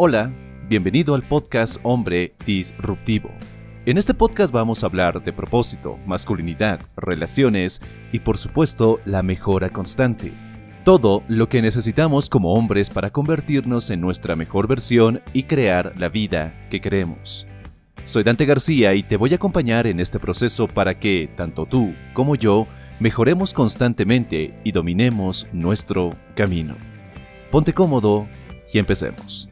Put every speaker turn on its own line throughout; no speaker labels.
Hola, bienvenido al podcast Hombre Disruptivo. En este podcast vamos a hablar de propósito, masculinidad, relaciones y por supuesto la mejora constante. Todo lo que necesitamos como hombres para convertirnos en nuestra mejor versión y crear la vida que queremos. Soy Dante García y te voy a acompañar en este proceso para que, tanto tú como yo, mejoremos constantemente y dominemos nuestro camino. Ponte cómodo y empecemos.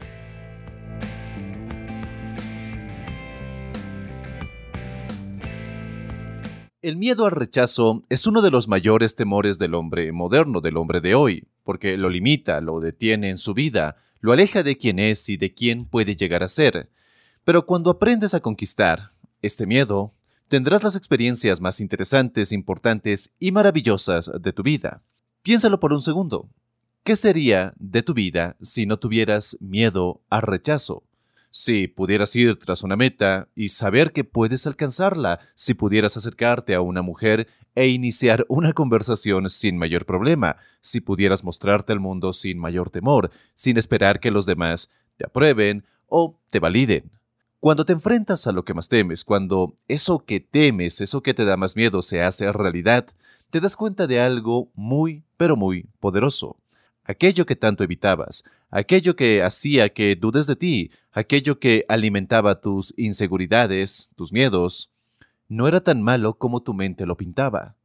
El miedo al rechazo es uno de los mayores temores del hombre moderno, del hombre de hoy, porque lo limita, lo detiene en su vida, lo aleja de quién es y de quién puede llegar a ser. Pero cuando aprendes a conquistar este miedo, tendrás las experiencias más interesantes, importantes y maravillosas de tu vida. Piénsalo por un segundo. ¿Qué sería de tu vida si no tuvieras miedo al rechazo? Si pudieras ir tras una meta y saber que puedes alcanzarla, si pudieras acercarte a una mujer e iniciar una conversación sin mayor problema, si pudieras mostrarte al mundo sin mayor temor, sin esperar que los demás te aprueben o te validen. Cuando te enfrentas a lo que más temes, cuando eso que temes, eso que te da más miedo se hace realidad, te das cuenta de algo muy, pero muy poderoso aquello que tanto evitabas, aquello que hacía que dudes de ti, aquello que alimentaba tus inseguridades, tus miedos, no era tan malo como tu mente lo pintaba.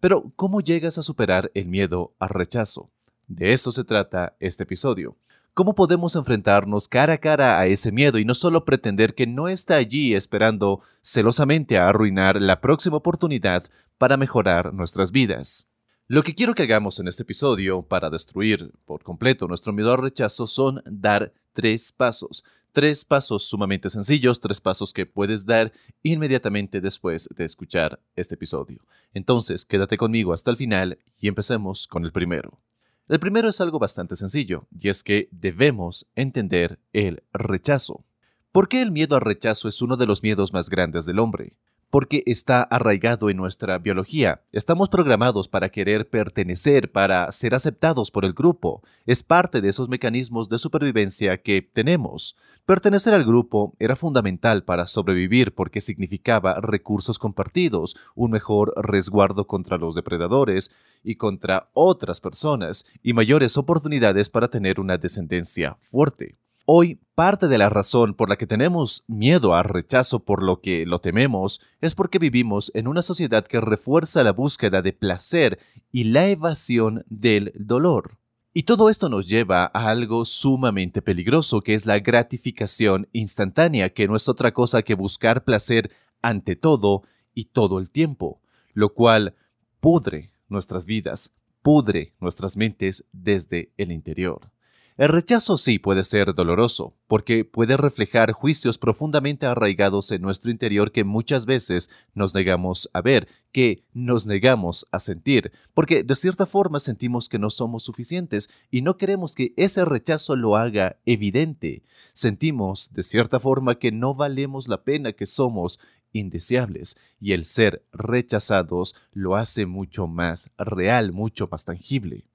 Pero, ¿cómo llegas a superar el miedo al rechazo? De eso se trata este episodio. ¿Cómo podemos enfrentarnos cara a cara a ese miedo y no solo pretender que no está allí esperando celosamente a arruinar la próxima oportunidad para mejorar nuestras vidas? Lo que quiero que hagamos en este episodio para destruir por completo nuestro miedo al rechazo son dar tres pasos. Tres pasos sumamente sencillos, tres pasos que puedes dar inmediatamente después de escuchar este episodio. Entonces, quédate conmigo hasta el final y empecemos con el primero. El primero es algo bastante sencillo, y es que debemos entender el rechazo. ¿Por qué el miedo al rechazo es uno de los miedos más grandes del hombre? Porque está arraigado en nuestra biología. Estamos programados para querer pertenecer, para ser aceptados por el grupo. Es parte de esos mecanismos de supervivencia que tenemos. Pertenecer al grupo era fundamental para sobrevivir porque significaba recursos compartidos, un mejor resguardo contra los depredadores y contra otras personas, y mayores oportunidades para tener una descendencia fuerte. Hoy, parte de la razón por la que tenemos miedo al rechazo por lo que lo tememos es porque vivimos en una sociedad que refuerza la búsqueda de placer y la evasión del dolor. Y todo esto nos lleva a algo sumamente peligroso, que es la gratificación instantánea, que no es otra cosa que buscar placer ante todo y todo el tiempo, lo cual pudre nuestras vidas, pudre nuestras mentes desde el interior. El rechazo sí puede ser doloroso, porque puede reflejar juicios profundamente arraigados en nuestro interior que muchas veces nos negamos a ver, que nos negamos a sentir, porque de cierta forma sentimos que no somos suficientes y no queremos que ese rechazo lo haga evidente. Sentimos de cierta forma que no valemos la pena, que somos indeseables, y el ser rechazados lo hace mucho más real, mucho más tangible.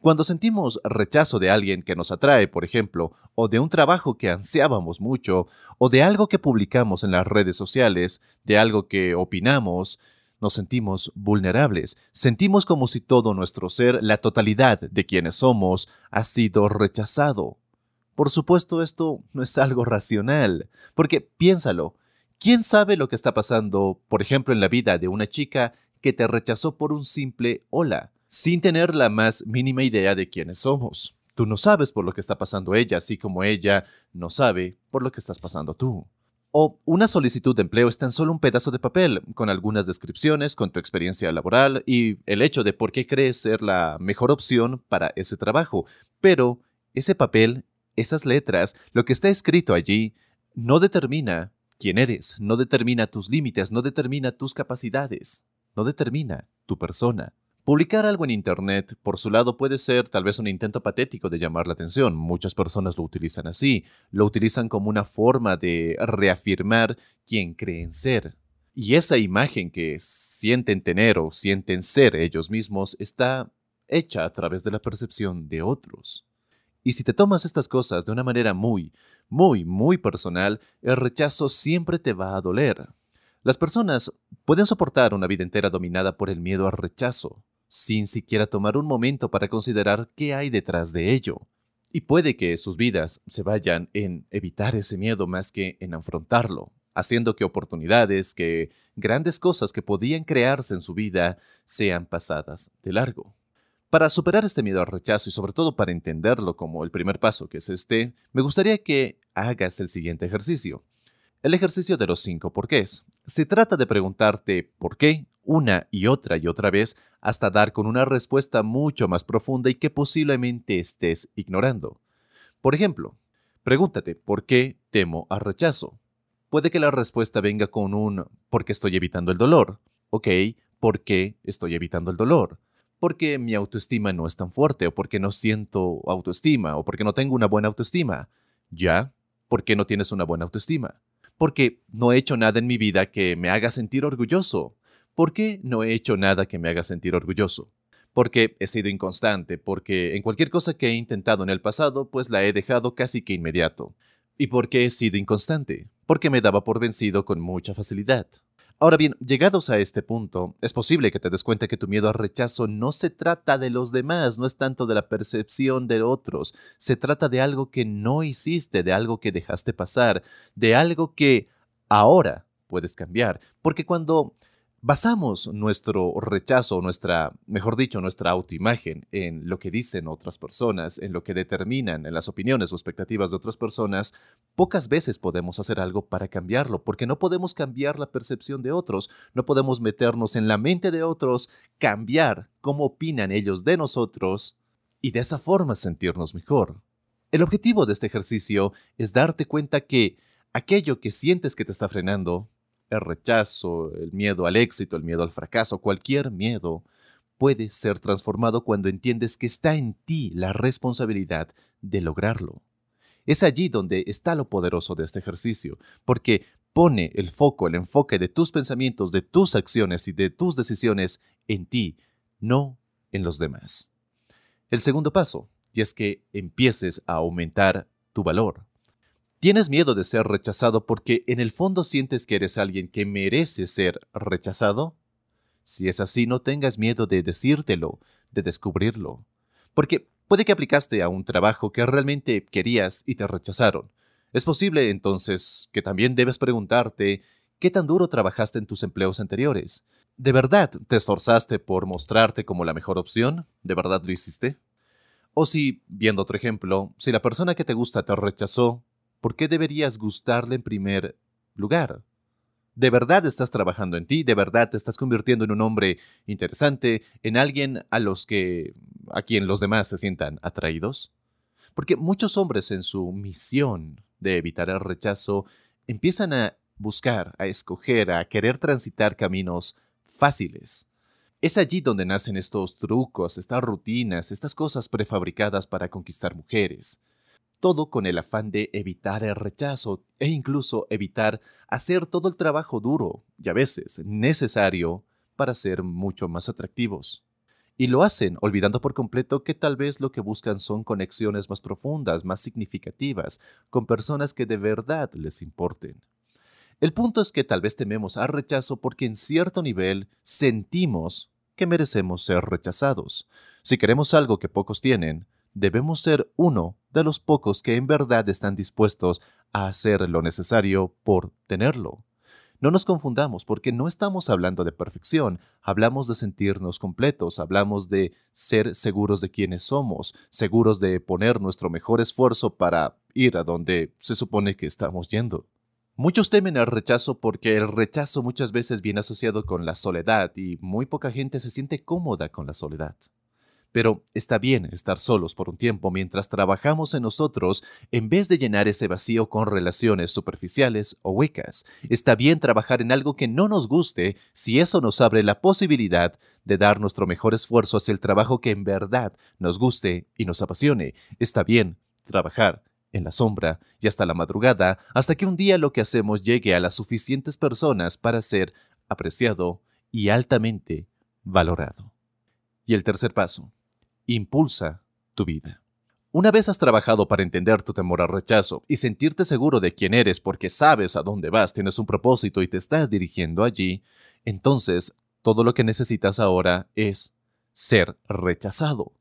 Cuando sentimos rechazo de alguien que nos atrae, por ejemplo, o de un trabajo que ansiábamos mucho, o de algo que publicamos en las redes sociales, de algo que opinamos, nos sentimos vulnerables, sentimos como si todo nuestro ser, la totalidad de quienes somos, ha sido rechazado. Por supuesto, esto no es algo racional, porque piénsalo, ¿quién sabe lo que está pasando, por ejemplo, en la vida de una chica que te rechazó por un simple hola? Sin tener la más mínima idea de quiénes somos. Tú no sabes por lo que está pasando ella, así como ella no sabe por lo que estás pasando tú. O una solicitud de empleo es tan solo un pedazo de papel, con algunas descripciones, con tu experiencia laboral y el hecho de por qué crees ser la mejor opción para ese trabajo. Pero ese papel, esas letras, lo que está escrito allí, no determina quién eres, no determina tus límites, no determina tus capacidades, no determina tu persona. Publicar algo en Internet, por su lado, puede ser tal vez un intento patético de llamar la atención. Muchas personas lo utilizan así, lo utilizan como una forma de reafirmar quién creen ser. Y esa imagen que sienten tener o sienten ser ellos mismos está hecha a través de la percepción de otros. Y si te tomas estas cosas de una manera muy, muy, muy personal, el rechazo siempre te va a doler. Las personas pueden soportar una vida entera dominada por el miedo al rechazo, sin siquiera tomar un momento para considerar qué hay detrás de ello. Y puede que sus vidas se vayan en evitar ese miedo más que en afrontarlo, haciendo que oportunidades, que grandes cosas que podían crearse en su vida sean pasadas de largo. Para superar este miedo al rechazo y sobre todo para entenderlo como el primer paso que es este, me gustaría que hagas el siguiente ejercicio. El ejercicio de los cinco porqués. Se trata de preguntarte por qué una y otra y otra vez hasta dar con una respuesta mucho más profunda y que posiblemente estés ignorando. Por ejemplo, pregúntate ¿por qué temo al rechazo? Puede que la respuesta venga con un porque estoy evitando el dolor. Ok, ¿por qué estoy evitando el dolor? porque mi autoestima no es tan fuerte, o porque no siento autoestima, o porque no tengo una buena autoestima. ¿Ya? ¿Por qué no tienes una buena autoestima? Porque no he hecho nada en mi vida que me haga sentir orgulloso. ¿Por qué no he hecho nada que me haga sentir orgulloso? Porque he sido inconstante, porque en cualquier cosa que he intentado en el pasado, pues la he dejado casi que inmediato. ¿Y por qué he sido inconstante? Porque me daba por vencido con mucha facilidad. Ahora bien, llegados a este punto, es posible que te des cuenta que tu miedo al rechazo no se trata de los demás, no es tanto de la percepción de otros, se trata de algo que no hiciste, de algo que dejaste pasar, de algo que ahora puedes cambiar. Porque cuando basamos nuestro rechazo, nuestra, mejor dicho, nuestra autoimagen en lo que dicen otras personas, en lo que determinan, en las opiniones o expectativas de otras personas, pocas veces podemos hacer algo para cambiarlo, porque no podemos cambiar la percepción de otros, no podemos meternos en la mente de otros, cambiar cómo opinan ellos de nosotros y de esa forma sentirnos mejor. El objetivo de este ejercicio es darte cuenta que aquello que sientes que te está frenando, el rechazo, el miedo al éxito, el miedo al fracaso, cualquier miedo, puede ser transformado cuando entiendes que está en ti la responsabilidad de lograrlo. Es allí donde está lo poderoso de este ejercicio, porque pone el foco, el enfoque de tus pensamientos, de tus acciones y de tus decisiones en ti, no en los demás. El segundo paso, y es que empieces a aumentar tu valor. ¿Tienes miedo de ser rechazado porque en el fondo sientes que eres alguien que merece ser rechazado? Si es así, no tengas miedo de decírtelo, de descubrirlo. Porque puede que aplicaste a un trabajo que realmente querías y te rechazaron. Es posible entonces que también debes preguntarte qué tan duro trabajaste en tus empleos anteriores. ¿De verdad te esforzaste por mostrarte como la mejor opción? ¿De verdad lo hiciste? O si, viendo otro ejemplo, si la persona que te gusta te rechazó, ¿por qué deberías gustarle en primer lugar? ¿De verdad estás trabajando en ti? ¿De verdad te estás convirtiendo en un hombre interesante, en alguien a los que a quien los demás se sientan atraídos? Porque muchos hombres en su misión de evitar el rechazo empiezan a buscar, a escoger, a querer transitar caminos fáciles. Es allí donde nacen estos trucos, estas rutinas, estas cosas prefabricadas para conquistar mujeres todo con el afán de evitar el rechazo e incluso evitar hacer todo el trabajo duro y a veces necesario para ser mucho más atractivos. Y lo hacen olvidando por completo que tal vez lo que buscan son conexiones más profundas, más significativas, con personas que de verdad les importen. El punto es que tal vez tememos al rechazo porque en cierto nivel sentimos que merecemos ser rechazados. Si queremos algo que pocos tienen, debemos ser uno de los pocos que en verdad están dispuestos a hacer lo necesario por tenerlo. No nos confundamos porque no estamos hablando de perfección, hablamos de sentirnos completos, hablamos de ser seguros de quienes somos, seguros de poner nuestro mejor esfuerzo para ir a donde se supone que estamos yendo. Muchos temen el rechazo porque el rechazo muchas veces viene asociado con la soledad y muy poca gente se siente cómoda con la soledad. Pero está bien estar solos por un tiempo mientras trabajamos en nosotros en vez de llenar ese vacío con relaciones superficiales o huecas. Está bien trabajar en algo que no nos guste si eso nos abre la posibilidad de dar nuestro mejor esfuerzo hacia el trabajo que en verdad nos guste y nos apasione. Está bien trabajar en la sombra y hasta la madrugada hasta que un día lo que hacemos llegue a las suficientes personas para ser apreciado y altamente valorado. Y el tercer paso impulsa tu vida. Una vez has trabajado para entender tu temor al rechazo y sentirte seguro de quién eres porque sabes a dónde vas, tienes un propósito y te estás dirigiendo allí, entonces todo lo que necesitas ahora es ser rechazado.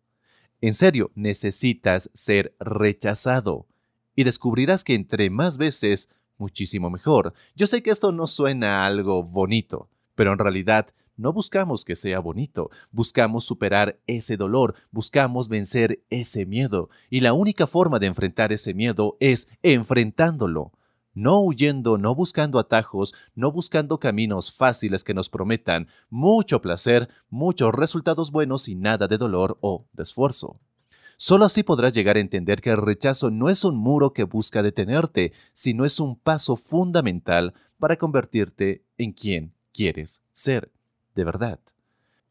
En serio, necesitas ser rechazado. Y descubrirás que entre más veces, muchísimo mejor. Yo sé que esto no suena algo bonito, pero en realidad no buscamos que sea bonito, buscamos superar ese dolor, buscamos vencer ese miedo, y la única forma de enfrentar ese miedo es enfrentándolo. No huyendo, no buscando atajos, no buscando caminos fáciles que nos prometan mucho placer, muchos resultados buenos y nada de dolor o de esfuerzo. Solo así podrás llegar a entender que el rechazo no es un muro que busca detenerte, sino es un paso fundamental para convertirte en quien quieres ser de verdad.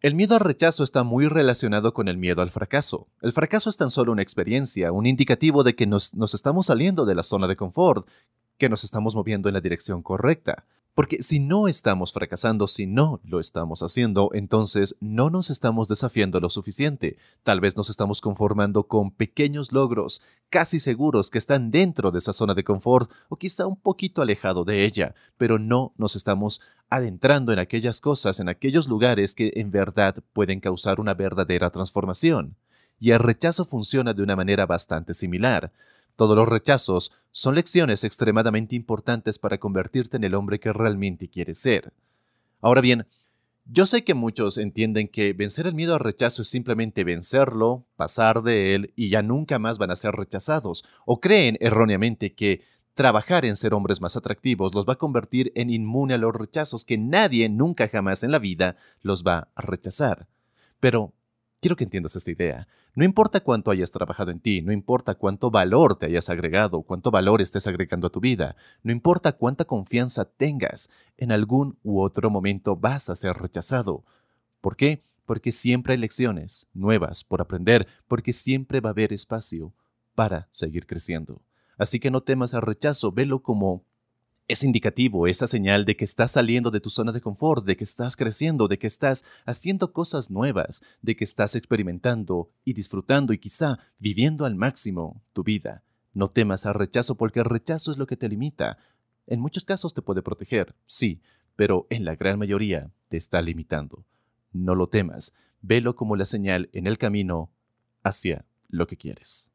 El miedo al rechazo está muy relacionado con el miedo al fracaso. El fracaso es tan solo una experiencia, un indicativo de que nos, nos estamos saliendo de la zona de confort, que nos estamos moviendo en la dirección correcta. Porque si no estamos fracasando, si no lo estamos haciendo, entonces no nos estamos desafiando lo suficiente. Tal vez nos estamos conformando con pequeños logros, casi seguros que están dentro de esa zona de confort o quizá un poquito alejado de ella, pero no nos estamos adentrando en aquellas cosas, en aquellos lugares que en verdad pueden causar una verdadera transformación. Y el rechazo funciona de una manera bastante similar. Todos los rechazos son lecciones extremadamente importantes para convertirte en el hombre que realmente quieres ser. Ahora bien, yo sé que muchos entienden que vencer el miedo al rechazo es simplemente vencerlo, pasar de él y ya nunca más van a ser rechazados, o creen erróneamente que trabajar en ser hombres más atractivos los va a convertir en inmune a los rechazos, que nadie nunca jamás en la vida los va a rechazar. Pero Quiero que entiendas esta idea. No importa cuánto hayas trabajado en ti, no importa cuánto valor te hayas agregado, cuánto valor estés agregando a tu vida, no importa cuánta confianza tengas, en algún u otro momento vas a ser rechazado. ¿Por qué? Porque siempre hay lecciones nuevas por aprender, porque siempre va a haber espacio para seguir creciendo. Así que no temas al rechazo, velo como es indicativo, esa señal de que estás saliendo de tu zona de confort, de que estás creciendo, de que estás haciendo cosas nuevas, de que estás experimentando y disfrutando y quizá viviendo al máximo tu vida. No temas al rechazo porque el rechazo es lo que te limita. En muchos casos te puede proteger, sí, pero en la gran mayoría te está limitando. No lo temas, velo como la señal en el camino hacia lo que quieres.